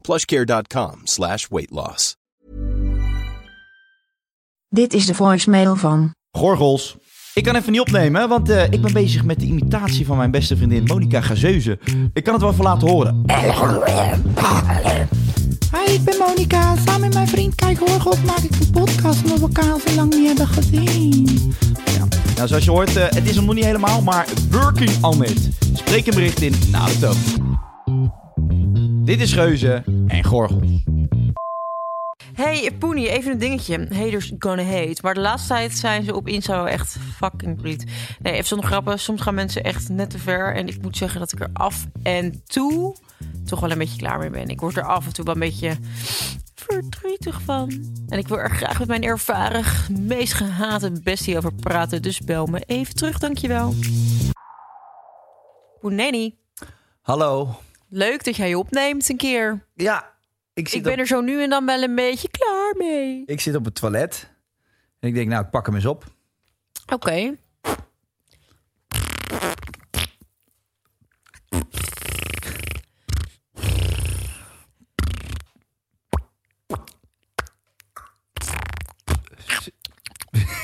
plushcare.com slash weight loss. Dit is de voicemail van. Gorgels. Ik kan even niet opnemen, want eh, ik ben bezig met de imitatie van mijn beste vriendin Monica Gazeuze. Ik kan het wel even laten horen. Hi, ik ben Monika. Samen met mijn vriend Kijk Horgels maak ik een podcast omdat we elkaar al zo lang niet hebben gezien. Ja. Nou, zoals je hoort, eh, het is hem nog niet helemaal, maar working on it. Spreek een bericht in na de toon. Dit is Geuze en Gorgels. Hey, Poenie, even een dingetje. Haters gonna hate. Maar de laatste tijd zijn ze op Insta echt fucking breed. Nee, even zonder grappen. Soms gaan mensen echt net te ver. En ik moet zeggen dat ik er af en toe toch wel een beetje klaar mee ben. Ik word er af en toe wel een beetje verdrietig van. En ik wil er graag met mijn ervaren, meest gehate bestie over praten. Dus bel me even terug, dankjewel. Poeneni, Hallo. Leuk dat jij je opneemt een keer. Ja, ik zit, Ik ben op, er zo nu en dan wel een beetje klaar mee. ik zit op het toilet. En ik denk, nou, ik pak hem eens op. Oké.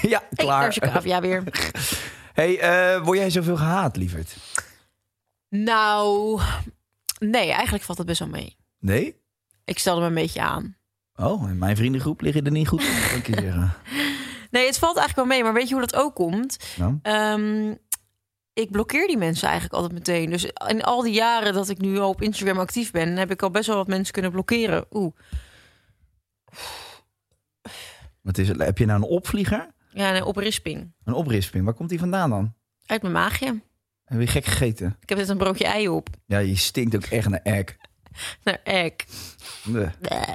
ja, Hey, klaar. je cavia weer. hey, word jij zoveel gehaat, lieverd? Nou, nee, eigenlijk valt het best wel mee. Nee? Ik stelde me een beetje aan. Oh, in mijn vriendengroep liggen er niet goed. in, kan ik je zeggen. Nee, het valt eigenlijk wel mee. Maar weet je hoe dat ook komt? Nou? Ehm, ik blokkeer die mensen eigenlijk altijd meteen. Dus in al die jaren dat ik nu al op Instagram actief ben... heb ik al best wel wat mensen kunnen blokkeren. Oeh. Wat is het? Heb je nou een opvlieger? Ja, een oprisping. Een oprisping? Waar komt die vandaan dan? Uit mijn maagje. Heb je gek gegeten? Ik heb net een broodje ei op. Ja, je stinkt ook echt naar egg. Naar ek. Bleh. Bleh.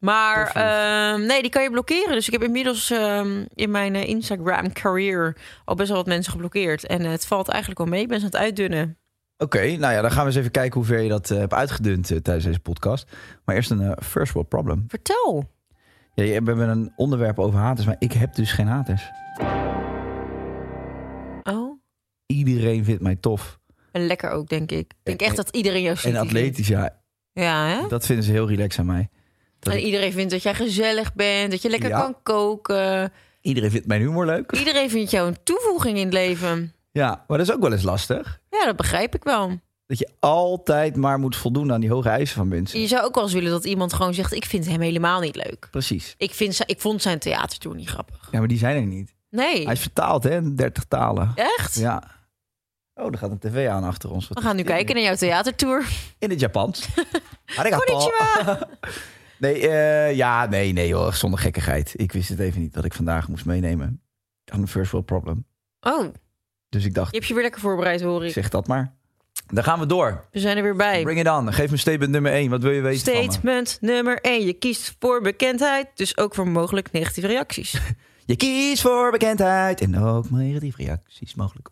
Maar ehm, nee, die kan je blokkeren. Dus ik heb inmiddels ehm, in mijn eh, Instagram career al best wel wat mensen geblokkeerd. En eh, het valt eigenlijk wel mee. Ik ben ze aan het uitdunnen. Oké, nou ja, dan gaan we eens even kijken hoe ver je dat eh, hebt uitgedund tijdens deze podcast. Maar eerst een first world problem. Vertel. Ja, we hebben een onderwerp over haters, maar ik heb dus geen haters. Iedereen vindt mij tof. En lekker ook, denk ik. Ik denk En- echt dat iedereen jou ziet. En atletisch, ja. Ja, hè? Dat vinden ze heel relaxed aan mij. Dat En ik- iedereen vindt dat jij gezellig bent. Dat je lekker Ja. kan koken. Iedereen vindt mijn humor leuk. Iedereen vindt jou een toevoeging in het leven. Ja, maar dat is ook wel eens lastig. Ja, dat begrijp ik wel. Dat je altijd maar moet voldoen aan die hoge eisen van mensen. Je zou ook wel eens willen dat iemand gewoon zegt... ik vind hem helemaal niet leuk. Precies. Ik, vind, ik vond zijn theatertour niet grappig. Ja, maar die zijn er niet. Nee, Hij is vertaald, hè? in 30 talen. echt? Ja. Oh, er gaat een tv aan achter ons. Wat We gaan nu kijken naar jouw theatertour. In het Japans. Konnichiwa. Nee, eh, ja, nee, nee hoor, zonder gekkigheid. Ik wist het even niet dat ik vandaag moest meenemen. Aan een first world problem. Oh, Dus ik dacht, je hebt je weer lekker voorbereid, hoor ik. zeg dat maar. Dan gaan we door. We zijn er weer bij. Bring it on. Geef me statement nummer 1. Wat wil je weten van me? Statement nummer 1. Je kiest voor bekendheid, dus ook voor mogelijk negatieve reacties. Je kiest voor bekendheid en ook negatieve reacties mogelijk.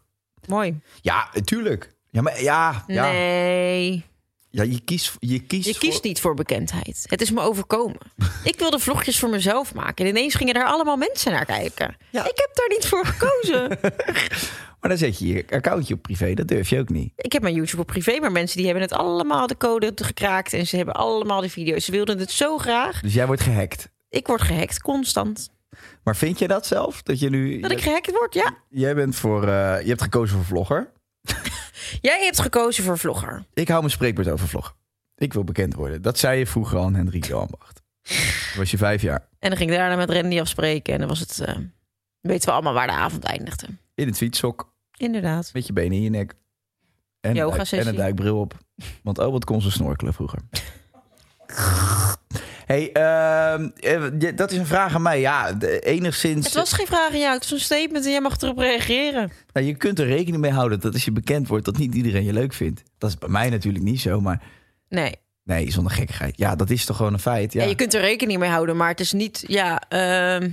Mooi. Ja, tuurlijk. Ja, maar ja, ja. Nee. ja je kiest, je kiest, Je kiest voor- niet voor bekendheid. Het is me overkomen. ik wilde vlogjes voor mezelf maken. En ineens gingen er allemaal mensen naar kijken. Ja. Ik heb daar niet voor gekozen. Maar dan zet je je accountje op privé. Dat durf je ook niet. ik heb mijn YouTube op privé, maar mensen die hebben het allemaal de code gekraakt. En ze hebben allemaal de video's. Ze wilden het zo graag. Dus jij wordt gehackt. Ik word gehackt, constant. Maar vind je dat zelf? Dat je nu. Dat ik gehackt word, ja. Jij bent voor. eh, je hebt gekozen voor vlogger. Jij hebt gekozen voor vlogger. Ik hou mijn spreekbeurt over vloggen. Ik wil bekend worden. Dat zei je vroeger al aan Hendrik Johan Bacht. Toen was je vijf jaar. En dan ging ik daarna met Randy afspreken. En dan was het... eh, weten we allemaal waar de avond eindigde. In het fietssok. Inderdaad. Met je benen in je nek. En, en een duikbril op. Want oh, wat kon ze snorkelen vroeger. hey, ehm, eh, dat is een vraag aan mij. Ja, de- enigszins... Het was geen vraag aan jou. Het was een statement en jij mag erop reageren. Nou, je kunt er rekening mee houden dat als je bekend wordt... dat niet iedereen je leuk vindt. Dat is bij mij natuurlijk niet zo, maar... Nee. Nee, zonder gekkigheid. Ja, dat is toch gewoon een feit. Ja. Ja. je kunt er rekening mee houden, maar het is niet... Ja, ehm,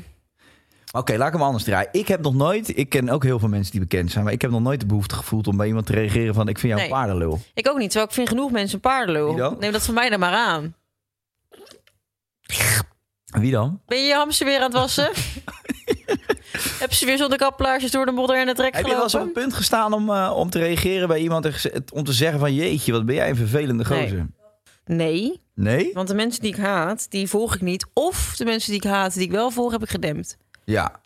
Oké, laat ik hem anders draaien. Ik heb nog nooit... Ik ken ook heel veel mensen die bekend zijn... maar ik heb nog nooit de behoefte gevoeld om bij iemand te reageren van... ik vind jou een paardenlul. ik ook niet. Terwijl ik vind genoeg mensen een paardenlul. Neem dat van mij dan maar aan. Wie dan? Ben je je hamster weer aan het wassen? Heb ze weer zonder kaplaarsjes door de modder en de trek Heb je wel eens op het punt gestaan om, eh, om te reageren bij iemand... en om te zeggen van... jeetje, wat ben jij een vervelende Nee. gozer. Nee, Nee? want de mensen die ik haat, die volg ik niet. Of de mensen die ik haat, die ik wel volg, heb ik gedempt. Ja.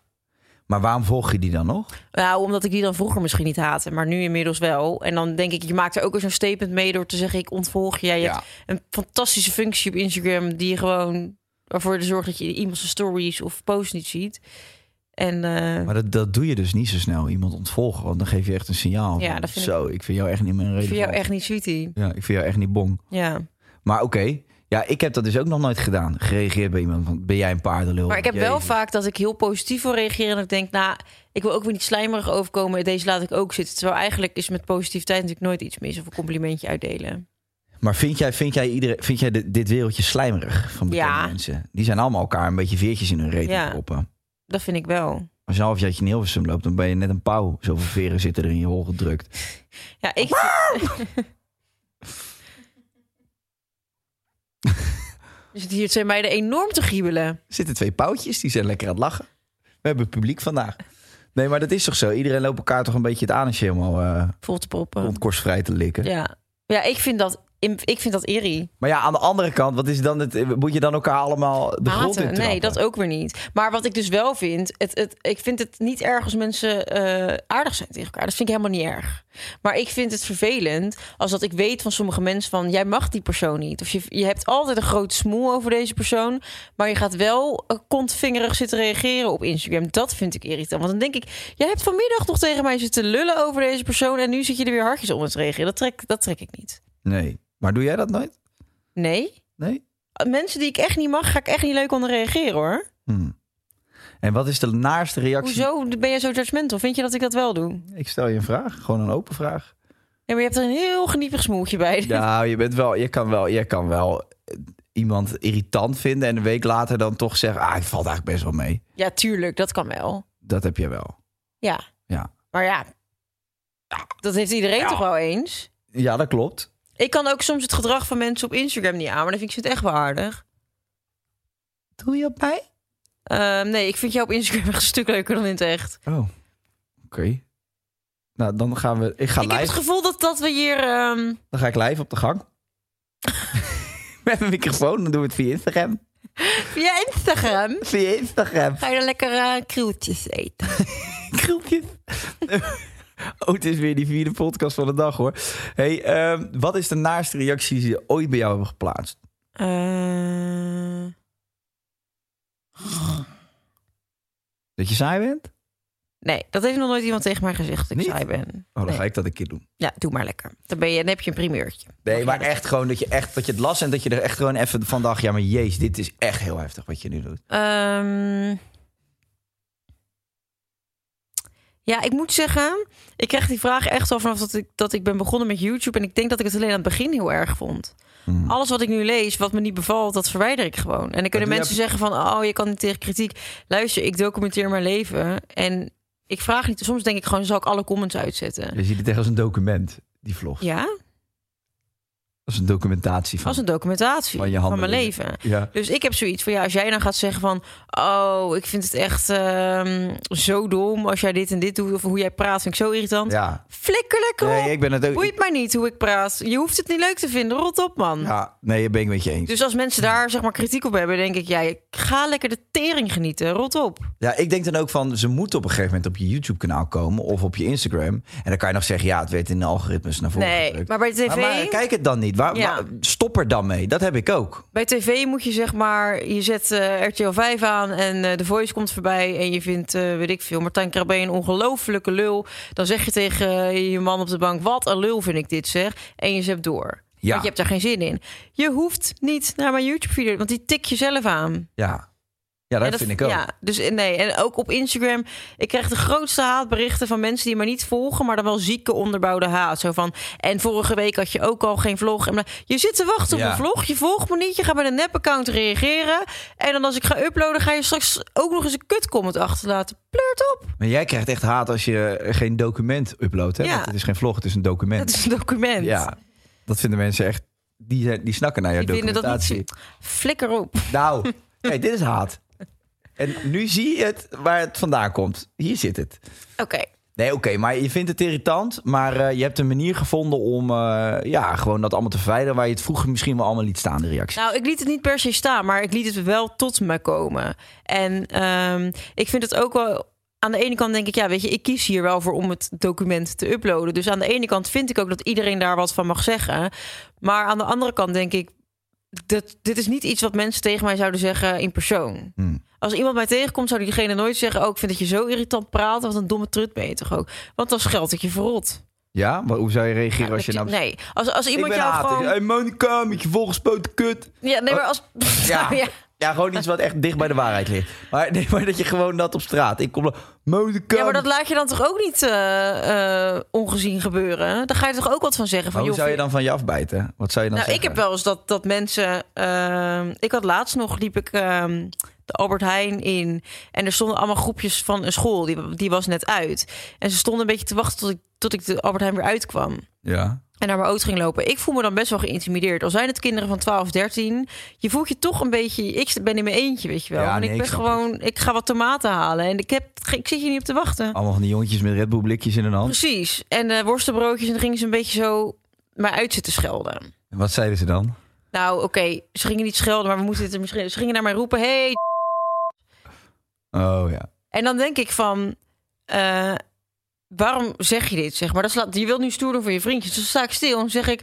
Maar waarom volg je die dan nog? Nou, omdat ik die dan vroeger misschien niet haatte, maar nu inmiddels wel. En dan denk ik, je maakt er ook weer zo'n statement mee door te zeggen: ik ontvolg je. Ja. hebt een fantastische functie op Instagram die je gewoon waarvoor je zorgt dat je iemand zijn stories of posts niet ziet. En eh, Maar dat, dat doe je dus niet zo snel. Iemand ontvolgen. Want dan geef je echt een signaal. Ja, dat vind ik- Zo, ik... vind jou echt niet meer een ik reden. vind jou echt niet sweetie. Ja, ik vind jou echt niet bong. Ja. Maar oké. Ja, ik heb dat dus ook nog nooit gedaan. Gereageerd bij iemand van... ben jij een paardenlul? Maar ik heb wel vaak dat ik heel positief wil reageren. En ik denk, nou, ik wil ook weer niet slijmerig overkomen. Deze laat ik ook zitten. Terwijl eigenlijk is met positiviteit natuurlijk nooit iets mis. Of een complimentje uitdelen. Maar vind jij, vind jij, iedereen, vind jij dit, dit wereldje slijmerig van bekende Ja. mensen? Die zijn allemaal elkaar een beetje veertjes in hun reet Ja. proppen. Dat vind ik wel. Als je een halfjaartje in Hilversum loopt, dan ben je net een pauw. Zoveel veren zitten er in je hol gedrukt. Ja, ik. Je zit hier twee meiden enorm te giebelen. Er zitten twee pauwtjes, die zijn lekker aan het lachen. We hebben publiek vandaag. Nee, maar dat is toch zo? Iedereen loopt elkaar toch een beetje het anusje helemaal eh Vol te proppen. rondkorstvrij te likken. Ja. ja, ik vind dat, ik vind dat irrie. Maar ja, aan de andere kant, wat is dan het, moet je dan elkaar allemaal de grond in Haten. trappen? Nee, dat ook weer niet. Maar wat ik dus wel vind, het, het, ik vind het niet erg als mensen eh, aardig zijn tegen elkaar. Dat vind ik helemaal niet erg. Maar ik vind het vervelend als dat ik weet van sommige mensen van jij mag die persoon niet. Of je, je hebt altijd een grote smoel over deze persoon, maar je gaat wel eh, kontvingerig zitten reageren op Instagram. Dat vind ik irritant. Want dan denk ik, jij hebt vanmiddag nog tegen mij zitten lullen over deze persoon en nu zit je er weer hartjes onder te reageren. Dat trek, dat trek ik niet. Nee. Maar doe jij dat nooit? Nee. Nee? Mensen die ik echt niet mag, ga ik echt niet leuk onder reageren hoor. Hm. En wat is de naarste reactie? Hoezo ben je zo judgmental? Vind je dat ik dat wel doe? Ik stel je een vraag, gewoon een open vraag. Ja, maar je hebt er een heel geniepig smoeltje bij. Nou, je bent wel, je kan wel, je kan wel eh, iemand irritant vinden en een week later dan toch zeggen, ah, het valt eigenlijk best wel mee. Ja, tuurlijk, dat kan wel. Dat heb je wel. Ja. Ja. Maar ja, dat heeft iedereen toch wel eens? Ja, dat klopt. Ik kan ook soms het gedrag van mensen op Instagram niet aan, maar dan vind ik ze het echt wel aardig. Doe je op mij? Ehm, nee, ik vind jou op Instagram echt een stuk leuker dan in het echt. Oh, oké. Nou, dan gaan we. Ik ga ik heb het gevoel dat, dat we hier... ehm, Dan ga ik live op de gang. Met een microfoon, dan doen we het via Instagram. via Instagram Via Instagram. ga je dan lekker eh krieltjes eten. Krieltjes. Oh, het is weer die vierde podcast van de dag hoor. Hey, ehm, wat is de naaste reactie die ze ooit bij jou hebben geplaatst? Eh, Dat je saai bent? nee, dat heeft nog nooit iemand tegen mij gezegd dat ik Niet? saai ben. Oh, dan Nee. ga ik dat een keer doen. Ja, doe maar lekker. Dan, ben je, dan heb je een primeurtje. Nee, maar echt gewoon dat je, echt, dat je het las en dat je er echt gewoon even van dacht... ja, maar jezus, dit is echt heel heftig wat je nu doet. Ehm, ja, ik moet zeggen, ik krijg die vraag echt al vanaf dat ik, dat ik ben begonnen met YouTube. En ik denk dat ik het alleen aan het begin heel erg vond. Hmm. Alles wat ik nu lees, wat me niet bevalt, dat verwijder ik gewoon. En dan kunnen mensen zeggen van, oh, je kan niet tegen kritiek. Luister, ik documenteer mijn leven. En ik vraag niet, soms denk ik gewoon, zal ik alle comments uitzetten? Je ziet het echt als een document, die vlog. Ja, Als een documentatie van, als een documentatie van je van, mijn leven. Ja. Dus ik heb zoiets van ja, als jij dan gaat zeggen van oh, ik vind het echt ehm, zo dom als jij dit en dit doet of hoe jij praat, vind ik zo irritant. ja. Flikker lekker op. Nee, ik ben het ook... Boeit mij niet hoe ik praat. Je hoeft het niet leuk te vinden. Rot op, man. Ja, nee, dat ben ik met je eens. Dus als mensen daar zeg maar kritiek op hebben, denk ik, ja, ga lekker de tering genieten. Rot op. Ja, ik denk dan ook van, ze moeten op een gegeven moment op je YouTube-kanaal komen of op je Instagram. En dan kan je nog zeggen, ja, het werd in de algoritmes naar voren Nee, gedrukt. maar bij tv... Maar, maar kijk het dan niet. Waar, Ja. waar- stop er dan mee. Dat heb ik ook. Bij tv moet je zeg maar, je zet eh, RTL 5 aan en eh, de Voice komt voorbij en je vindt, eh, weet ik veel, Martijn Krabbe een ongelofelijke lul. Dan zeg je tegen eh, je man op de bank, wat een lul vind ik dit zeg. En je zet door. Ja. Want je hebt daar geen zin in. Je hoeft niet naar mijn YouTube-video, want die tik je zelf aan. Ja, ja dat, vind ik ook. Ja, dus eh, nee. En ook op Instagram. Ik krijg de grootste haatberichten van mensen die me niet volgen, maar dan wel zieke onderbouwde haat. Zo van. En vorige week had je ook al geen vlog. En je zit te wachten Ja. op een vlog. Je volgt me niet. Je gaat met een nep-account reageren. En dan als ik ga uploaden, ga je straks ook nog eens een kutcomment achterlaten. Pleurt op. Maar jij krijgt echt haat als je geen document uploadt. Hè? Ja. Want het is geen vlog, het is een document. Het is een document. Ja, dat vinden mensen echt... Die, die snakken naar jouw Die vinden dat documentatie. niet. Flikker op. Nou, dit is haat. En nu zie je het waar het vandaan komt. Hier zit het. Oké. Nee, oké, maar je vindt het irritant. Maar eh, je hebt een manier gevonden om eh, ja, gewoon dat allemaal te verwijderen... waar je het vroeger misschien wel allemaal liet staan, de reactie. Nou, ik liet het niet per se staan, maar ik liet het wel tot me komen. En ehm, ik vind het ook wel. Aan de ene kant denk ik, ja, weet je, ik kies hier wel voor om het document te uploaden. Dus aan de ene kant vind ik ook dat iedereen daar wat van mag zeggen. Maar aan de andere kant denk ik, dat, dit is niet iets wat mensen tegen mij zouden zeggen in persoon. Hmm. Als iemand mij tegenkomt, zou diegene nooit zeggen: Oh, ik vind dat je zo irritant praat. Wat een domme trut ben je toch ook? Want dan scheldt ik je verrot. Ja, maar hoe zou je reageren als je Dat nou... Nee, als, als iemand jou haat. gewoon. Hey Monica, met je volgespoten kut. Ja, nee, maar als. Ja. Ja, gewoon iets wat echt dicht bij de waarheid ligt. Maar, nee, maar dat je gewoon dat op straat... Ik kom. Monica... Ja, maar dat laat je dan toch ook niet eh, eh, ongezien gebeuren? Daar ga je toch ook wat van zeggen? Van, hoe joh, zou je dan van je afbijten? Wat zou je dan Nou, ik heb wel eens dat, dat mensen... ehm, ik had laatst nog, liep ik ehm, de Albert Heijn in... en er stonden allemaal groepjes van een school. Die, die was net uit. En ze stonden een beetje te wachten tot ik, tot ik de Albert Heijn weer uitkwam. Ja. En naar mijn auto ging lopen. Ik voel me dan best wel geïntimideerd. Al zijn het kinderen van 12, 13. Je voelt je toch een beetje... Ik ben in mijn eentje, weet je wel. Ja, en nee, ik ben gewoon... Ik ga wat tomaten halen. En ik, heb, ik zit hier niet op te wachten. Allemaal van die jongetjes met Red Bull blikjes in hun hand. Precies. En eh worstenbroodjes. En dan gingen ze een beetje zo mij uit zitten schelden. En wat zeiden ze dan? Nou, oké. ze gingen niet schelden, maar we moeten het er misschien... Ze gingen naar mij roepen. Hey. Oh ja. En dan denk ik van... eh, waarom zeg je dit? Zeg maar, dat slaat, je wilt nu stoer doen voor je vriendjes. Dus dan sta ik stil en zeg ik...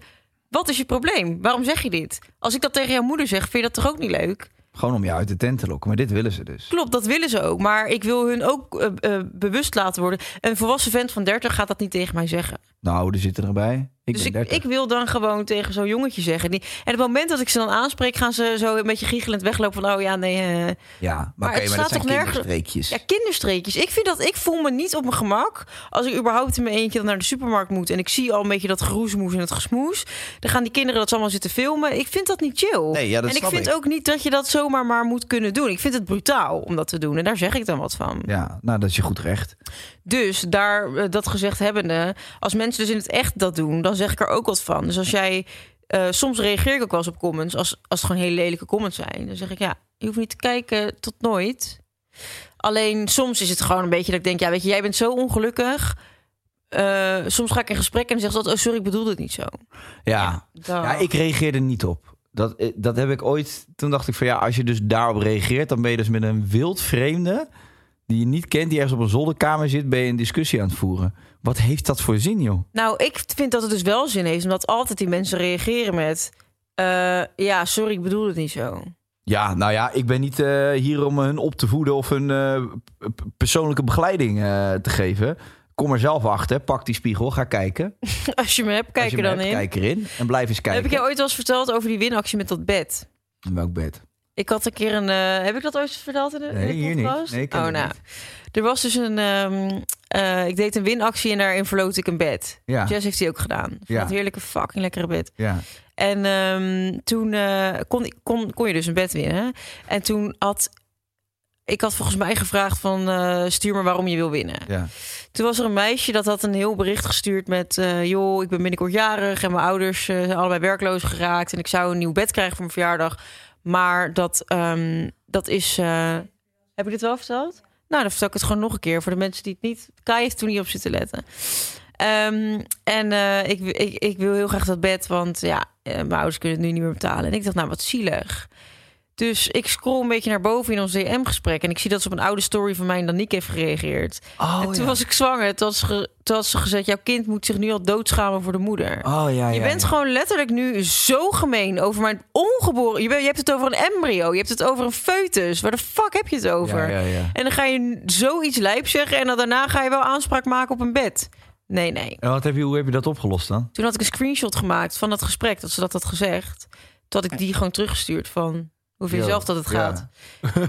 Wat is je probleem? Waarom zeg je dit? Als ik dat tegen jouw moeder zeg, vind je dat toch ook niet leuk? Gewoon om je uit de tent te lokken. Maar dit willen ze dus. Klopt, dat willen ze ook. Maar ik wil hun ook eh, eh, bewust laten worden. Een volwassen vent van 30 gaat dat niet tegen mij zeggen. Nou, er zitten erbij. Ik dus ik, 30. ik wil dan gewoon tegen zo'n jongetje zeggen. Die, en op het moment dat ik ze dan aanspreek, gaan ze zo een beetje giechelend weglopen van... oh ja, nee, eh, Ja, maar, Maar het maar dat staat zijn kinderstreekjes. Ja, kinderstreekjes. Ik vind dat ik voel me niet op mijn gemak als ik überhaupt in mijn eentje naar de supermarkt moet en ik zie al een beetje dat geroezemoes en het gesmoes. Dan gaan die kinderen dat allemaal zitten filmen. Ik vind dat niet chill. Nee, ja, dat en ik vind ik. ook niet dat je dat zomaar maar moet kunnen doen. Ik vind het brutaal om dat te doen en daar zeg ik dan wat van. Ja, nou, dat is je goed recht. Dus daar eh, dat gezegd hebbende, als mensen dus in het echt dat doen, dan zeg ik er ook wat van. Dus als jij eh, soms reageer ik ook wel eens op comments als, als het gewoon hele lelijke comments zijn. Dan zeg ik ja, je hoeft niet te kijken tot nooit. Alleen soms is het gewoon een beetje dat ik denk, ja, weet je, jij bent zo ongelukkig. Eh, soms ga ik in gesprek en zegt dat, oh sorry, ik bedoelde het niet zo. Ja, Dan- ja ik reageerde niet op. Dat, eh, dat heb ik ooit... Toen dacht ik van ja, als je dus daarop reageert... dan ben je dus met een wild vreemde... die je niet kent, die ergens op een zolderkamer zit... ben je een discussie aan het voeren. Wat heeft dat voor zin, joh? Nou, ik vind dat het dus wel zin heeft, omdat altijd die mensen reageren met, eh, ja, sorry, ik bedoelde het niet zo. Ja, nou ja, ik ben niet eh, hier om hun op te voeden... of hun eh, persoonlijke begeleiding te geven. Kom er zelf achter, pak die spiegel, ga kijken. Als je me hebt, kijk je er dan hebt, in. Kijk erin en blijf eens kijken. Heb ik jou ooit wel eens verteld over die winactie met dat bed? In welk bed? Ik had een keer een. eh, heb ik dat ooit verteld in de, in Nee, de hier niet. podcast? Nee, oh, nou. niet. Er was dus een. ehm, eh, ik deed een winactie en daarin verloot ik een bed. Ja. Jess heeft die ook gedaan. Ja. Dat heerlijke fucking lekkere bed. Ja. En ehm, toen eh, kon, kon, kon je dus een bed winnen. En toen had. Ik had volgens mij gevraagd van stuur me waarom je wil winnen. ja. Toen was er een meisje dat had een heel bericht gestuurd met... joh, ik ben binnenkort jarig en mijn ouders zijn allebei werkloos geraakt... en ik zou een nieuw bed krijgen voor mijn verjaardag. Maar dat, ehm, dat is... eh, Heb ik dit wel verteld? Nou, dan vertel ik het gewoon nog een keer voor de mensen die het niet... Kai heeft toen niet op zitten letten. Ehm, en eh, ik, ik, ik wil heel graag dat bed, want ja, eh, mijn ouders kunnen het nu niet meer betalen. En ik dacht, nou, wat zielig. Dus ik scroll een beetje naar boven in ons DM-gesprek. En ik zie dat ze op een oude story van mij en Danique heeft gereageerd. Oh, en toen ja. was ik zwanger. Toen had, ze ge- toen had ze gezegd, jouw kind moet zich nu al doodschamen voor de moeder. Oh ja, je ja, bent ja. gewoon letterlijk nu zo gemeen over mijn ongeboren... Je, bent, je hebt het over een embryo, je hebt het over een foetus. Waar de fuck heb je het over? Ja, ja, ja. En dan ga je zoiets lijp zeggen... en dan daarna ga je wel aanspraak maken op een bed. Nee, nee. En wat heb je, hoe heb je dat opgelost dan? Toen had ik een screenshot gemaakt van dat gesprek, dat ze dat had gezegd. Toen had ik die gewoon teruggestuurd van hoe vind je zelf dat het ja. gaat.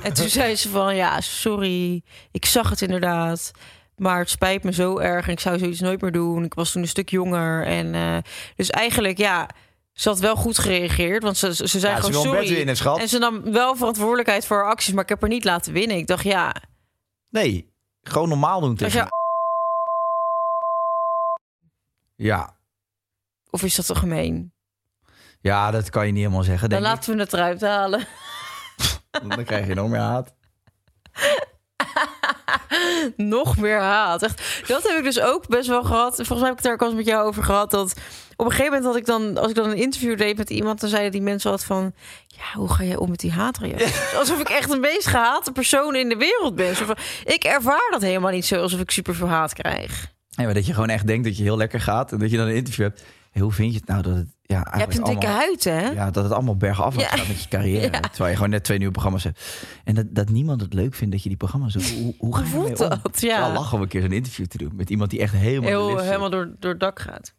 En toen zei ze van ja, sorry, ik zag het inderdaad. Maar het spijt me zo erg en ik zou zoiets nooit meer doen. Ik was toen een stuk jonger. En eh, dus eigenlijk, ja, ze had wel goed gereageerd. Want ze, ze zei Ja, gewoon sorry. winnen, schat. En ze nam wel verantwoordelijkheid voor haar acties, maar ik heb haar niet laten winnen. Ik dacht, ja, Nee, gewoon normaal doen tegen je, Ja. of is dat te gemeen? ja, dat kan je niet helemaal zeggen, Dan denk laten we het eruit halen. Dan krijg je nog meer haat. nog meer haat. Echt, dat heb ik dus ook best wel gehad. Volgens mij heb ik het daar ook al eens met jou over gehad. Dat op een gegeven moment had ik dan, als ik dan een interview deed met iemand, dan zeiden die mensen wat van, ja, hoe ga jij om met die haatreacties? Alsof ik echt een meest gehate persoon in de wereld ben. Alsof, ik ervaar dat helemaal niet zo, alsof ik super veel haat krijg. Ja, maar dat je gewoon echt denkt dat je heel lekker gaat. En dat je dan een interview hebt. Hey, hoe vind je het nou dat het... Ja, Je hebt een dikke allemaal, huid, hè? Ja, dat het allemaal bergaf Ja. gaat met je carrière. Ja. Terwijl je gewoon net twee nieuwe programma's hebt. En dat, dat niemand het leuk vindt dat je die programma's doet. Hoe, hoe Hoe voelt om? dat? Ja. Wel lachen om een keer zo'n interview te doen. Met iemand die echt helemaal... Heel, helemaal door, door het dak gaat.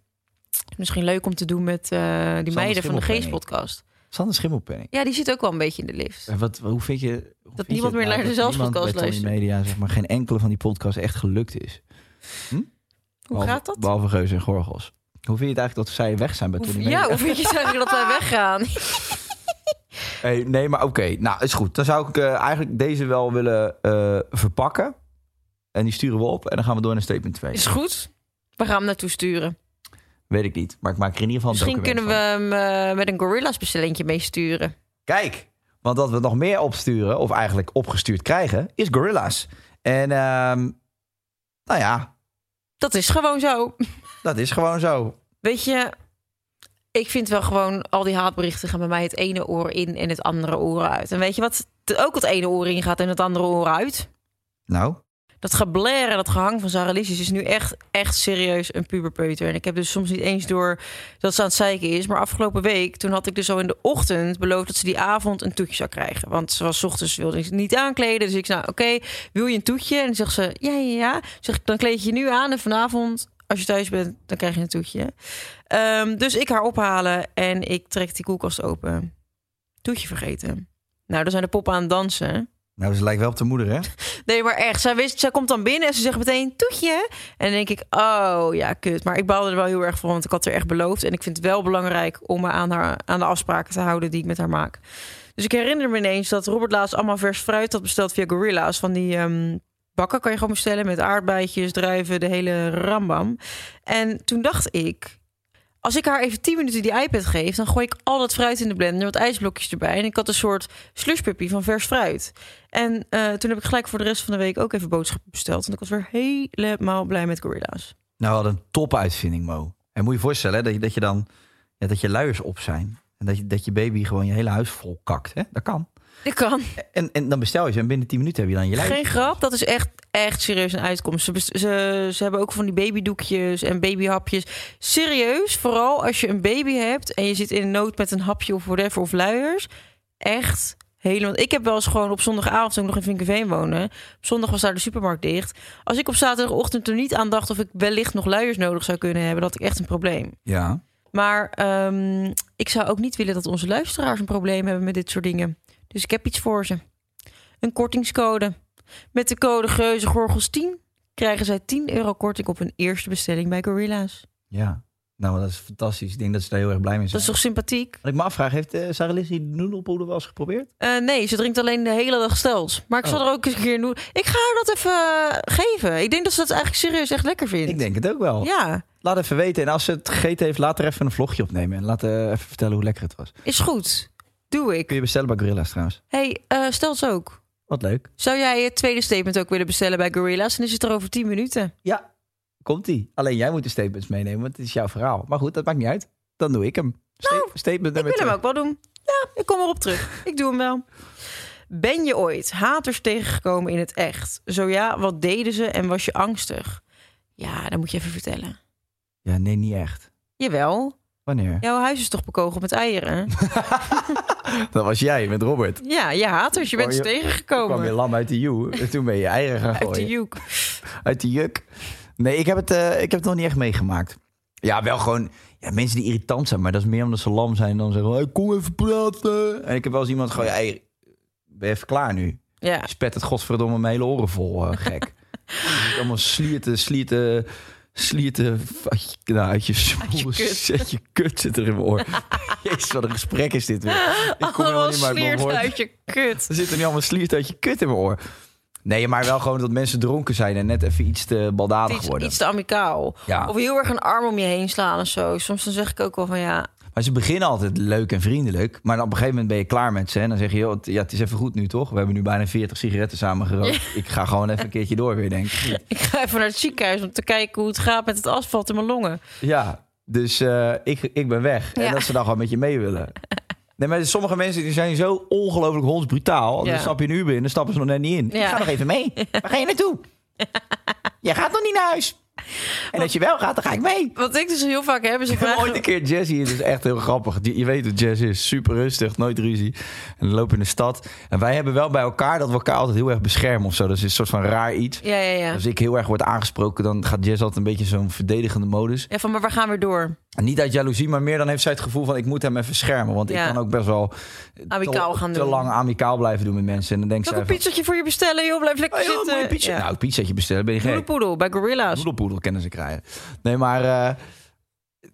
Misschien leuk om te doen met eh, die meiden van de. Geest-podcast. Sander Schimmelpenning. Ja, die zit ook wel een beetje in de lift. En wat, hoe vind je... hoe vind je niemand meer naar de dat Tony luistert? Media, zeg maar, geen enkele van die podcasts echt gelukt is. Hoe Behalve- gaat dat? Behalve Geuze en Gorgels. Hoe vind je het eigenlijk dat zij weg zijn bij Tony Hoe, ja, hoe vind je het eigenlijk dat wij weggaan? Hey, nee, maar oké. Nou, is goed. Dan zou ik eh, eigenlijk deze wel willen eh, verpakken. En die sturen we op. En dan gaan we door naar statement 2. Is goed. We gaan hem naartoe sturen. Weet ik niet. Maar ik maak er in ieder geval een Misschien kunnen we hem eh, met een Gorilla's bestellingje meesturen. Kijk, want dat we nog meer opsturen, of eigenlijk opgestuurd krijgen, is Gorilla's. En ehm, nou ja, Dat is gewoon zo. dat is gewoon zo. Weet je, ik vind wel gewoon al die haatberichten gaan bij mij het ene oor in en het andere oor uit. En weet je wat ook het ene oor in gaat en het andere oor uit? Nou, Dat gebler en dat gehang van Sarah Lizzies is nu echt, echt serieus een puberpeuter. En ik heb dus soms niet eens door dat ze aan het zeiken is. Maar afgelopen week, toen had ik dus al in de ochtend beloofd dat ze die avond een toetje zou krijgen. Want ze was 's ochtends wilde ik niet aankleden. Dus ik zei, nou, oké, wil je een toetje? En dan zegt ze, ja, ja, ja. Zeg ik, dan kleed je je nu aan en vanavond, als je thuis bent, dan krijg je een toetje. Ehm, dus ik haar ophalen en ik trek die koelkast open. Toetje vergeten. Nou, dan zijn de poppen aan het dansen. nou ze lijkt wel op de moeder, hè? Nee, maar echt. Zij, wist, zij komt dan binnen en ze zegt meteen toetje. En dan denk ik, oh ja, kut. Maar ik baalde er wel heel erg van, want ik had er echt beloofd. En ik vind het wel belangrijk om me aan, haar, aan de afspraken te houden die ik met haar maak. Dus ik herinner me ineens dat Robert laatst allemaal vers fruit had besteld via Gorilla's. Van die ehm, bakken kan je gewoon bestellen met aardbeidjes, druiven, de hele rambam. En toen dacht ik, als ik haar even 10 minuten die iPad geef, dan gooi ik al dat fruit in de blender, wat ijsblokjes erbij. En ik had een soort slushpuppy van vers fruit. En eh, toen heb ik gelijk voor de rest van de week ook even boodschappen besteld. Want ik was weer helemaal blij met Gorilla's. Nou, wat een topuitvinding, Mo. En moet je je voorstellen hè, dat, je, dat je dan ja, dat je luiers op zijn. En dat je, dat je baby gewoon je hele huis vol kakt. Hè? Dat kan. Kan. En, en dan bestel je ze en binnen 10 minuten heb je dan je luiers. Geen grap, dat is echt, echt serieus een uitkomst. Ze, ze, ze hebben ook van die babydoekjes en babyhapjes. Serieus, vooral als je een baby hebt en je zit in nood met een hapje of whatever of luiers. Echt helemaal. Ik heb wel eens gewoon op zondagavond, toen ik nog in Vinkenveen wonen. Op zondag was daar de supermarkt dicht. Als ik op zaterdagochtend er niet aan dacht of ik wellicht nog luiers nodig zou kunnen hebben, had ik echt een probleem. Ja. Maar ehm, ik zou ook niet willen dat onze luisteraars een probleem hebben met dit soort dingen. Dus ik heb iets voor ze. Een kortingscode. Met de code GeuzeGorgels10 krijgen zij 10 euro korting op hun eerste bestelling bij Gorilla's. Ja. Nou, dat is fantastisch. Ik denk dat ze daar heel erg blij mee Dat zijn. is toch sympathiek? Wat ik me afvraag, heeft uh, Sarah Lizzie de noedelpoeder wel eens geprobeerd? Eh, nee, ze drinkt alleen de hele dag stels. Maar ik zal Oh. er ook eens een keer doen. Ik ga haar dat even eh, geven. Ik denk dat ze dat eigenlijk serieus echt lekker vindt. Ik denk het ook wel. Ja, Laat even veten. En als ze het gegeten heeft, laat er even een vlogje opnemen. En laat even vertellen hoe lekker het was. is goed. Doe ik. Kun je bestellen bij Gorilla's trouwens. hey, eh stels ook. Wat leuk. Zou jij het tweede statement ook willen bestellen bij Gorilla's? Dan is het er over 10 minuten. Ja, komt-ie. Alleen jij moet de statements meenemen, want het is jouw verhaal. Maar goed, dat maakt niet uit. Dan doe ik hem. Sta- statement Ik wil hem ook wel doen. Ja, ik kom erop terug. Ik doe hem wel. Ben je ooit haters tegengekomen in het echt? Zo ja, wat deden ze en was je angstig? Ja, dan moet je even vertellen. Ja, nee, niet echt. Jawel, Wanneer? jouw huis is toch bekogeld met eieren? Dat was jij met Robert. Ja, je haters, je bent ze je- kwam weer tegengekomen. lam uit de joe. En toen ben je eieren gaan Uit de gooien. joek. Uit de juk. Nee, ik heb, het, eh, ik heb het nog niet echt meegemaakt. Ja, wel gewoon ja, mensen die irritant zijn. Maar dat is meer omdat ze lam zijn en dan zeggen... Hey, kom even praten. En ik heb wel eens iemand gewoon... Hey, ben je even klaar nu? Ja, Je spet het godverdomme mijn hele oren vol, eh, gek. Allemaal slierten, slierten, slierten uit je, nou, uit je je smoel. kut. Je kut zit er in mijn oor. Jezus, wat een gesprek is dit weer. Ik kom helemaal niet uit mijn uit je kut. Er zitten nu allemaal sliert uit je kut in mijn oor. Nee, maar wel gewoon dat mensen dronken zijn en net even iets te baldadig Iets, worden. iets te amicaal. Ja. Of heel erg een arm om je heen slaan of zo. Soms dan zeg ik ook wel van ja, Maar ze beginnen altijd leuk en vriendelijk. Maar dan op een gegeven moment ben je klaar met ze. En dan zeg je, joh, het- ja, het is even goed nu toch? We hebben nu bijna 40 sigaretten samen gerookt. Ik ga gewoon even een keertje door weer, denk ik. ik ga even naar het ziekenhuis om te kijken hoe het gaat met het asfalt in mijn longen. Ja, dus eh, ik, ik ben weg. En dat ze dan gewoon met je mee willen. Nee, maar sommige mensen die zijn zo ongelooflijk hondsbrutaal. Dan Ja. stap je een uur in, dan stappen ze nog net niet in. Ik ga nog even mee. Waar ga je naartoe? Jij gaat nog niet naar huis. En als je wel gaat, dan ga ik mee. Wat ik dus heel vaak heb is een vraag. ooit een keer Jessie, het is echt heel grappig. Je weet hoe Jess is, super rustig, nooit ruzie. En lopen in de stad. En wij hebben wel bij elkaar dat we elkaar altijd heel erg beschermen of zo. Dat is een soort van raar iets. Ja, ja, ja. Als ik heel erg word aangesproken, dan gaat Jess altijd een beetje zo'n verdedigende modus. Ja, van maar waar gaan we door? Niet uit jaloezie, maar meer dan heeft zij het gevoel van ik moet hem even beschermen. Want Ja. ik kan ook best wel Amicaal te, gaan te doen. lang amicaal blijven doen met mensen. En dan denkt Zal ik een pizzatje voor je bestellen? Joh, blijf lekker van, oh, joh, zitten. pizza? Ja. Nou, een pizzaatje bestellen, ben je gek. Poedelpoedel bij Gorilla's. Poedelpoedel kennen ze krijgen. Nee, maar eh,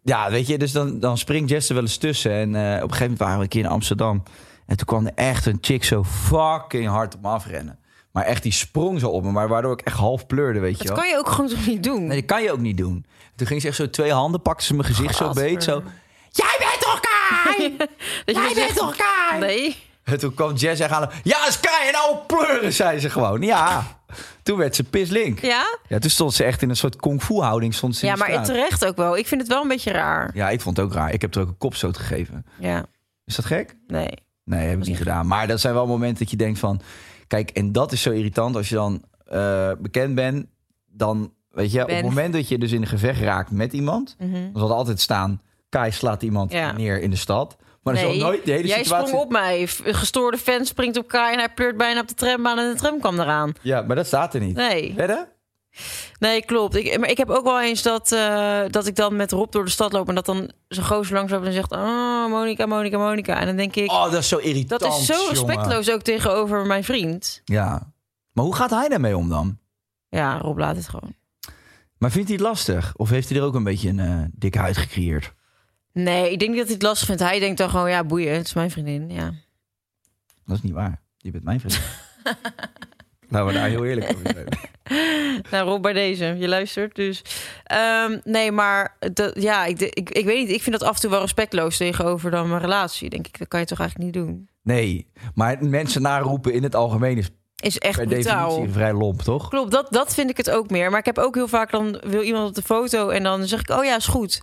ja, weet je, dus dan, dan springt Jess er wel eens tussen. En eh, op een gegeven moment waren we een keer in Amsterdam. En toen kwam er echt een chick zo fucking hard op me afrennen. Maar echt, die sprong zo op me, maar waardoor ik echt half pleurde, weet je Dat wel. kan je ook gewoon toch niet doen? Nee, dat kan je ook niet doen. Toen ging ze echt zo twee handen, pakte ze mijn gezicht zo beet, zo... Jij bent toch Kai? Jij zegt- bent toch Kai? Nee. En toen kwam Jess echt aan. Ja, is Kai en oude pleuren, zei ze gewoon. Ja. Toen werd ze pislink. Ja? Ja, toen stond ze echt in een soort kung fu houding. Stond ze Ja, maar straat. terecht ook wel. Ik vind het wel een beetje raar. Ja, ik vond het ook raar. Ik heb er ook een kopstoot gegeven. Ja, Is dat gek? nee. Nee, heb ik niet gedaan. Maar dat zijn wel momenten dat je denkt van... Kijk, en dat is zo irritant als je dan eh, bekend bent. Dan, weet je, op het moment dat je dus in een gevecht raakt met iemand... Mhm. dan zal er altijd staan... Kai slaat iemand Ja. neer in de stad. Maar er Nee, zal nooit de hele jij situatie... sprong op mij. Een gestoorde fan springt op elkaar en hij pleurt bijna op de trambaan en de tram kwam eraan. Ja, maar dat staat er niet. Nee, Verder? Nee klopt. Ik, maar ik heb ook wel eens dat, eh, dat ik dan met Rob door de stad loop en dat dan zo'n gozer langs loopt en zegt: Oh, Monica, Monica, Monica. En dan denk ik: Oh, dat is zo irritant, dat is zo jongen. respectloos ook tegenover mijn vriend. Ja. Maar hoe gaat hij daarmee om dan? Ja, Rob laat het gewoon. Maar vindt hij het lastig? Of heeft hij er ook een beetje een eh, dikke huid gecreëerd? Nee, ik denk niet dat hij het lastig vindt. Hij denkt dan gewoon: Ja, boeien, het is mijn vriendin. Ja. Dat is niet waar. Je bent mijn vriend. Laten we daar heel eerlijk over zijn. Nou, Rob, bij deze. Je luistert. Dus ehm, nee, maar dat, ja, ik, ik, ik weet niet. Ik vind dat af en toe wel respectloos tegenover dan mijn relatie. Denk ik, dat kan je toch eigenlijk niet doen. Nee, maar mensen naroepen in het algemeen is Is echt per brutaal. definitie vrij lomp, toch? Klopt, dat, dat vind ik het ook meer. Maar ik heb ook heel vaak dan wil iemand op de foto en dan zeg ik, oh ja, is goed.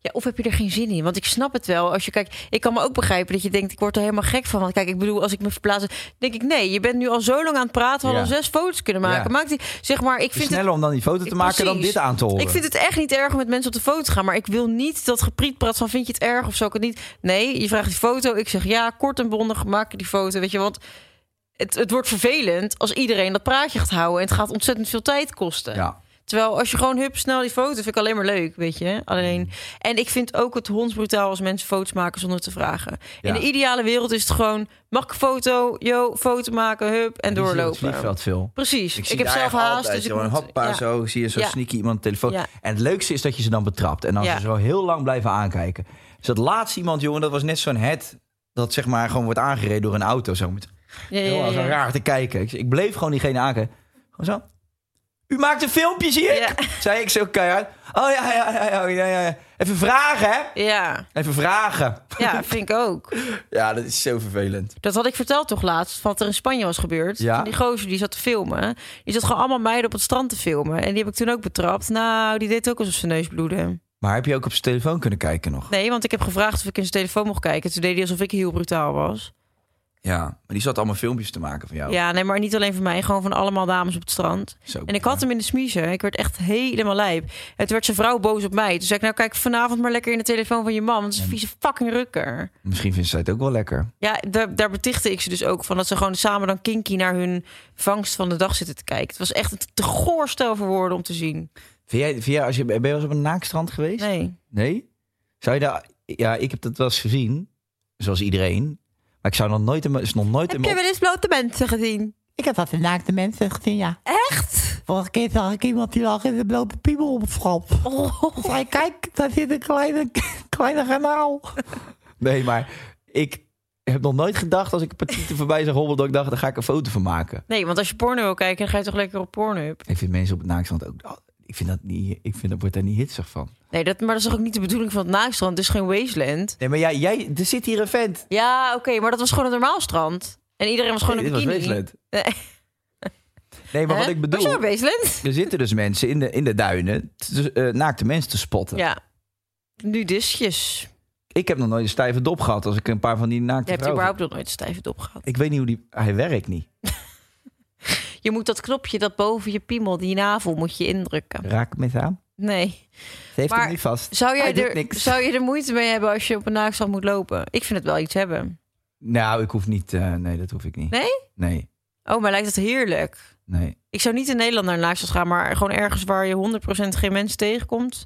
Ja, of heb je er geen zin in? Want ik snap het wel. Als je kijkt, ik kan me ook begrijpen dat je denkt, ik word er helemaal gek van. Want kijk, ik bedoel, als ik me verplaats, denk ik, nee, je bent nu al zo lang aan het praten, we hadden Ja. al zes foto's kunnen maken. Ja. Maak die, zeg maar, ik vind het sneller om dan die foto te maken dan dit aan te horen. Ik vind het echt niet erg om met mensen op de foto te gaan. Maar ik wil niet dat geprietpraat van vind je het erg of zo. Ik het niet. Nee, je vraagt die foto. Ik zeg ja, kort en bondig maak die foto. Weet je, want het, het wordt vervelend als iedereen dat praatje gaat houden. En het gaat ontzettend veel tijd kosten. Ja. Terwijl als je gewoon hup snel die foto, vind ik alleen maar leuk, weet je. Alleen, en ik vind ook het hondsbrutaal als mensen foto's maken zonder te vragen. In de ideale wereld is het gewoon, mag ik foto? Yo, foto maken, hup, en het doorlopen. vliegveld veel. Precies. Ik, heb zelf haast, dus ik een moet... hoppa, ja. zo zie je zo Ja. sneaky iemand telefoon. En het leukste is dat je ze dan betrapt. En als Ja. ze zo heel lang blijven aankijken. Dus dat laatste iemand, jongen, dat was net zo'n het dat zeg maar gewoon wordt aangereden door een auto. Zo met Ja, ja. raar te kijken. Ik, ik bleef gewoon diegene aankijken. Gewoon zo. U maakt een filmpje, zie ik? Ja. Zei ik zo keihard. Oh ja, ja, ja, ja, ja, ja. Even vragen, hè? Ja, Even vragen. ja, vind ik ook. Ja, dat is zo vervelend. Dat had ik verteld toch laatst, wat er in Spanje was gebeurd. Ja. Die gozer die zat te filmen. Die zat gewoon allemaal meiden op het strand te filmen. En die heb ik toen ook betrapt. Nou, die deed ook alsof zijn neus bloedde. Maar heb je ook op zijn telefoon kunnen kijken nog? Nee, want ik heb gevraagd of ik in zijn telefoon mocht kijken. Toen deed hij alsof ik heel brutaal was. Ja, maar die zat allemaal filmpjes te maken van jou. Ja, nee, maar niet alleen voor mij. Gewoon van allemaal dames op het strand. Zo En ik had hem in de smiezen. Ik werd echt helemaal lijp. Toen werd zijn vrouw boos op mij. Toen zei ik, nou kijk vanavond maar lekker in de telefoon van je man. Want het is een vieze fucking rukker. Misschien vindt zij het ook wel lekker. Ja, daar, daar betichtte ik ze dus ook van. Dat ze gewoon samen dan kinky naar hun vangst van de dag zitten te kijken. Het was echt een te goor stel voor woorden om te zien. Vind jij, vind jij als je, ben je wel eens op een naakstrand geweest? Nee. Nee? Zou je daar... Ja, ik heb dat wel eens gezien. Zoals iedereen. Maar ik zou nog nooit... in mijn- is nog nooit in Heb mijn je wel eens blote mensen gezien? Ik heb dat in naakte mensen gezien, ja. Echt? Vorige keer zag ik iemand die lag in de blote piemel op het strand. Oh. Ik zei, kijk, daar zit een kleine, kleine kanaal. Nee, maar ik heb nog nooit gedacht als ik een partij voorbij zag hobbelen... dat ik dacht, daar ga ik een foto van maken. Nee, want als je porno wil kijken, dan ga je toch lekker op Pornhub. Ik vind mensen op het naakstrand ook... ik vind dat niet... Ik vind dat wordt daar niet hitsig van. Nee, dat, maar dat is ook niet de bedoeling van het naakstrand? Het is geen wasteland. Nee, maar jij, jij er zit hier een vent. Ja, oké, maar dat was gewoon een normaal strand. En iedereen was gewoon Nee, een dit was bikini. Wasteland. Nee. Nee, maar wat ik Was bedoel... Er zitten dus mensen in de, in de duinen... te- eh, naakte mensen te spotten. Ja. Nudistjes. Ik heb nog nooit een stijve dop gehad als ik een paar van die naakte Je hebt überhaupt nog nooit een stijve dop gehad. Ik weet niet hoe die... Hij werkt niet. Je moet dat knopje dat boven je piemel, die navel, moet je indrukken. Raak me eens aan. Nee. Ze heeft Maar hem niet vast. Zou jij, er, niks. zou je er moeite mee hebben als je op een naakstrand moet lopen? Ik vind het wel iets hebben. Nou, ik hoef niet... eh, nee, dat hoef ik niet. Nee? Nee, Oh, maar lijkt het heerlijk. nee. Ik zou niet in Nederland naar een gaan, maar gewoon ergens waar je 100% geen mensen tegenkomt.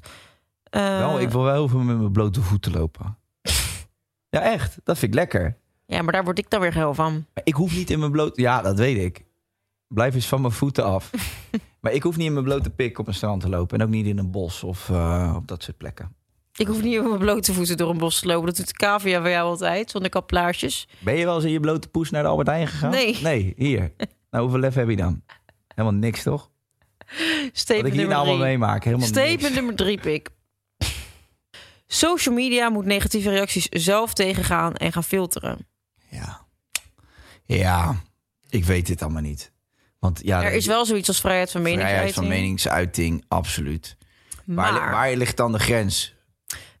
Eh, wel, ik wil wel heel veel met mijn blote voeten lopen. ja, echt. Dat vind ik lekker. Ja, maar daar word ik dan weer geil van. Maar ik hoef niet in mijn blote... Ja, dat weet ik. Blijf eens van mijn voeten af. maar ik hoef niet in mijn blote pik op een strand te lopen. En ook niet in een bos of eh, op dat soort plekken. Ik hoef niet op mijn blote voeten door een bos te lopen. Dat doet de cavia bij jou altijd, zonder kaplaarsjes. Ben je wel eens in je blote poes naar de Albert Heijn gegaan? Nee. Nee, hier. Nou, hoeveel lef heb je dan? Helemaal niks, toch? Wat Statement ik hier nou allemaal meemaak. Helemaal niks. nummer drie, pik. Social media moet negatieve reacties zelf tegengaan en gaan filteren. Ja. Ja, ik weet dit allemaal niet. Want ja, Er is wel zoiets als vrijheid van meningsuiting. vrijheid van meningsuiting, absoluut. Maar Waar, waar ligt dan de grens?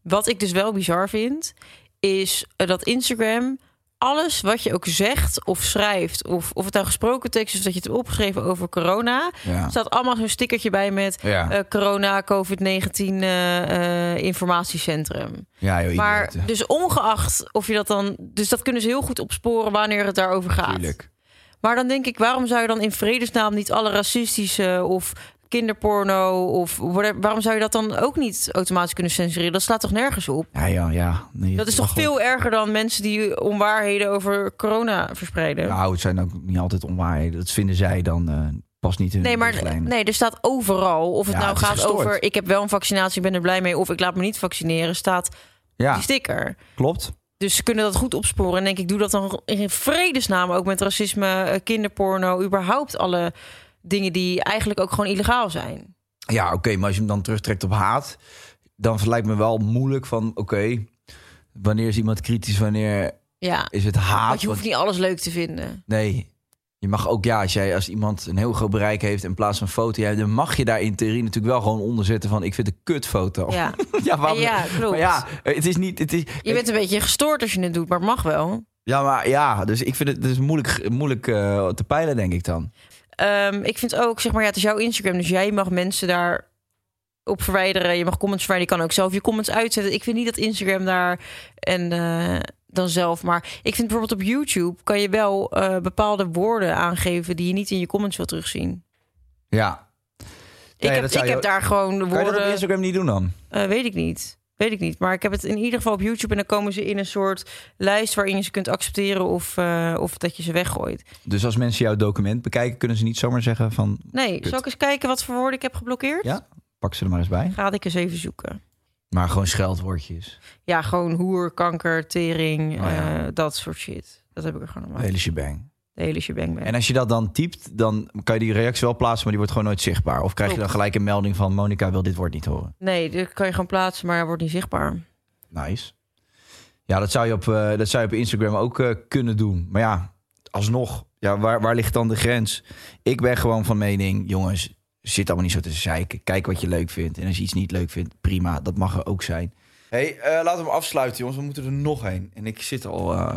wat ik dus wel bizar vind, is eh, dat Instagram alles wat je ook zegt of schrijft, of, of het nou gesproken tekst is dat je het hebt opgeschreven over corona, Ja. staat allemaal zo'n stickertje bij met Ja, eh, corona, COVID-19 eh, informatiecentrum. ja joh, Maar idioten. dus ongeacht of je dat dan, dus dat kunnen ze heel goed opsporen wanneer het daarover gaat. Tuurlijk. Maar dan denk ik, waarom zou je dan in vredesnaam niet alle racistische of kinderporno of whatever, waarom zou je dat dan ook niet automatisch kunnen censureren? Dat slaat toch nergens op? Ja, ja, ja. Nee, Dat is toch veel erger dan mensen die onwaarheden over corona verspreiden? Nou, het zijn ook niet altijd onwaarheden. Dat vinden zij dan eh, pas niet in Nee, maar richtlijnen. nee, er staat overal. Of het Ja, nou het gaat over ik heb wel een vaccinatie, ik ben er blij mee, of ik laat me niet vaccineren, staat Ja, die sticker. klopt. Dus ze kunnen dat goed opsporen. En denk ik, doe dat dan in vredesnaam ook met racisme, eh, kinderporno, überhaupt alle dingen die eigenlijk ook gewoon illegaal zijn. Ja, oké, maar als je hem dan terugtrekt op haat, dan lijkt me wel moeilijk van, oké, wanneer is iemand kritisch, wanneer Ja, is het haat? want je hoeft niet alles leuk te vinden. Nee. Je mag ook, ja, als, jij, als iemand een heel groot bereik heeft in plaats van een foto, ja, dan mag je daar in theorie natuurlijk wel gewoon onder zetten van, ik vind een kutfoto. Ja, ja, waarom- ja klopt. Maar ja, het is niet, het is, Je bent een beetje gestoord als je het doet, maar het mag wel. ja, maar ja, dus ik vind het, het is moeilijk, moeilijk eh, te peilen, denk ik dan. Ehm, ik vind ook, zeg maar, ja, het is jouw Instagram, dus jij mag mensen daar op verwijderen. Je mag comments verwijderen. Je kan ook zelf je comments uitzetten. Ik vind niet dat Instagram daar en eh, dan zelf. Maar ik vind bijvoorbeeld op YouTube kan je wel eh, bepaalde woorden aangeven die je niet in je comments wil terugzien. Ja. Ik, heb, ik je- heb daar gewoon de Kan je dat op woorden. Instagram niet doen dan? eh, weet ik niet. Weet ik niet. Maar ik heb het in ieder geval op YouTube. En dan komen ze in een soort lijst waarin je ze kunt accepteren of, eh, of dat je ze weggooit. Dus als mensen jouw document bekijken, kunnen ze niet zomaar zeggen van, Nee, Kut. zal ik eens kijken wat voor woorden ik heb geblokkeerd? Ja. pak ze er maar eens bij. Ga ik eens even zoeken. Maar gewoon scheldwoordjes. Ja, gewoon hoer, kanker, tering, Oh ja. eh, dat soort shit. Dat heb ik er gewoon De allemaal. hele shebang. De hele shebang. En als je dat dan typt, dan kan je die reactie wel plaatsen, maar die wordt gewoon nooit zichtbaar. Of krijg je dan gelijk een melding van Monica wil dit woord niet horen. Nee, dat kan je gewoon plaatsen, maar hij wordt niet zichtbaar. Nice. Ja, dat zou je op, eh, dat zou je op Instagram ook eh, kunnen doen. Maar ja, alsnog, ja, waar, waar ligt dan de grens? Ik ben gewoon van mening, jongens, Zit allemaal niet zo te zeiken. Kijk wat je leuk vindt. En als je iets niet leuk vindt, prima. Dat mag er ook zijn. hey, eh, laten we hem afsluiten, jongens. We moeten er nog heen. En ik zit al... eh,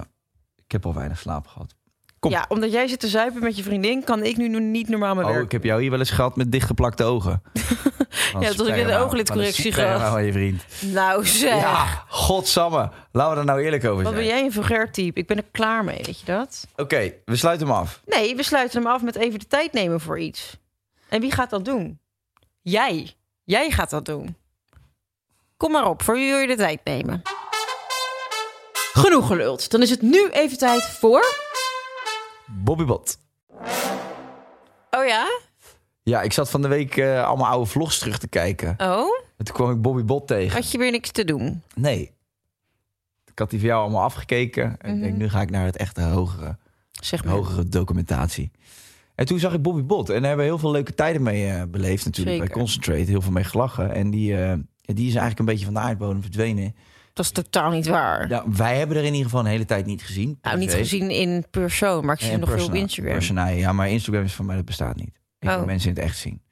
ik heb al weinig slaap gehad. Kom. Ja, omdat jij zit te zuipen met je vriendin, kan ik nu niet normaal mijn Oh, werk. ik heb jou hier wel eens gehad met dichtgeplakte ogen. Ja, tot ik in de ooglidcorrectie gehad. je vriend. Nou zeg. Ja, godsamme. Laten we er nou eerlijk over Wat zijn. ben jij een vulgair type? Ik ben er klaar mee, weet je dat? Oké, we sluiten hem af. Nee, we sluiten hem af met even de tijd nemen voor iets. En wie gaat dat doen? Jij. Jij gaat dat doen. Kom maar op, voor wie wil je de tijd nemen? Genoeg geluld. Dan is het nu even tijd voor... Bobby Bot. Oh ja? Ja, ik zat van de week eh, allemaal oude vlogs terug te kijken. Oh? En toen kwam ik Bobby Bot tegen. Had je weer niks te doen? Nee. Ik had die voor jou allemaal afgekeken. En ik denk, nu ga ik naar het echte hogere, Zeg maar. hogere documentatie. En toen zag ik Bobby Bot. En daar hebben we heel veel leuke tijden mee eh, beleefd natuurlijk. Zeker. Bij Concentrate. Heel veel mee gelachen. En die, eh, die is eigenlijk een beetje van de aardbodem verdwenen. Dat is totaal niet waar. Ja, wij hebben er in ieder geval een hele tijd niet gezien. nou, niet gezien in persoon, maar ik zie hem nog veel op Instagram. ja, maar Instagram is van mij, dat bestaat niet. Ik wil Oh. mensen in het echt zien.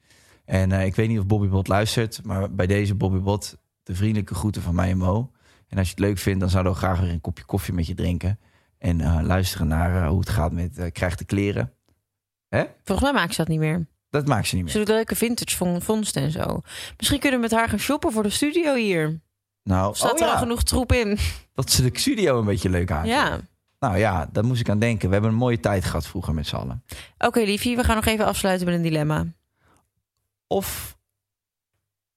En eh, ik weet niet of Bobby Bot luistert, maar bij deze Bobby Bot de vriendelijke groeten van mij en Mo. En als je het leuk vindt, dan zouden we graag weer een kopje koffie met je drinken. En luisteren naar hoe het gaat met Krijg de kleren. Volgens mij maakt ze dat niet meer. Dat maakt ze niet Ze meer. doet leuke vintage von- vondsten en zo. Misschien kunnen we met haar gaan shoppen voor de studio hier. Nou, Staat oh er al genoeg troep in? dat ze de studio een beetje leuk aan. Ja. Nou ja, daar moest ik aan denken. We hebben een mooie tijd gehad vroeger met z'n allen. Oké, liefie, we gaan nog even afsluiten met een dilemma. Of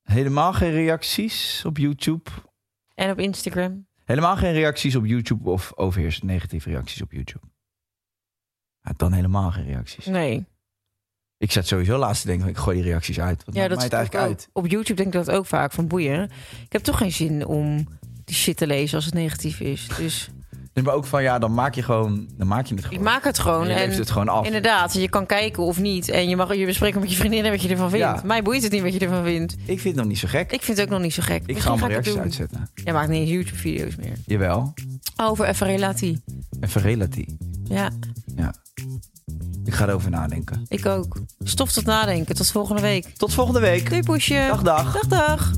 helemaal geen reacties op YouTube. En op Instagram. Helemaal geen reacties op YouTube of overheerst negatieve reacties op YouTube. Dan helemaal geen reacties. Nee. Ik zat sowieso laatst te denken, ik gooi die reacties uit. Wat Ja, maakt dat het eigenlijk uit? Op YouTube denk ik dat ook vaak van boeien. Ik heb toch geen zin om die shit te lezen als het negatief is. Dus Nee, maar ook van, ja, dan maak je gewoon, dan maak je het ik gewoon. maak het gewoon. En je En levert het gewoon af. inderdaad, je kan kijken of niet. En je mag je bespreken met je vriendinnen wat je ervan vindt. Ja. Mij boeit het niet wat je ervan vindt. Ik vind het nog niet zo gek. Ik vind het ook nog niet zo gek. Ik Misschien ga het reacties doen. uitzetten. Jij maakt niet eens YouTube-video's meer. Jawel. Over even relatie. Even relatief. Ja, Ja. Ik ga erover nadenken. ik ook. Stof tot nadenken. Tot volgende week. Tot volgende week. Doei, poesje. Dag, dag. Dag, dag.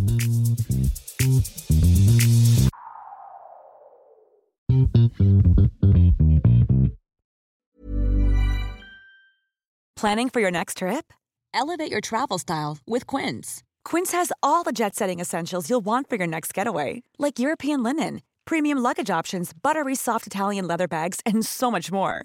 Planning for your next trip? Elevate your travel style with Quince. Quince has all the jet setting essentials you'll want for your next getaway, like European linen, premium luggage options, buttery soft Italian leather bags, and so much more.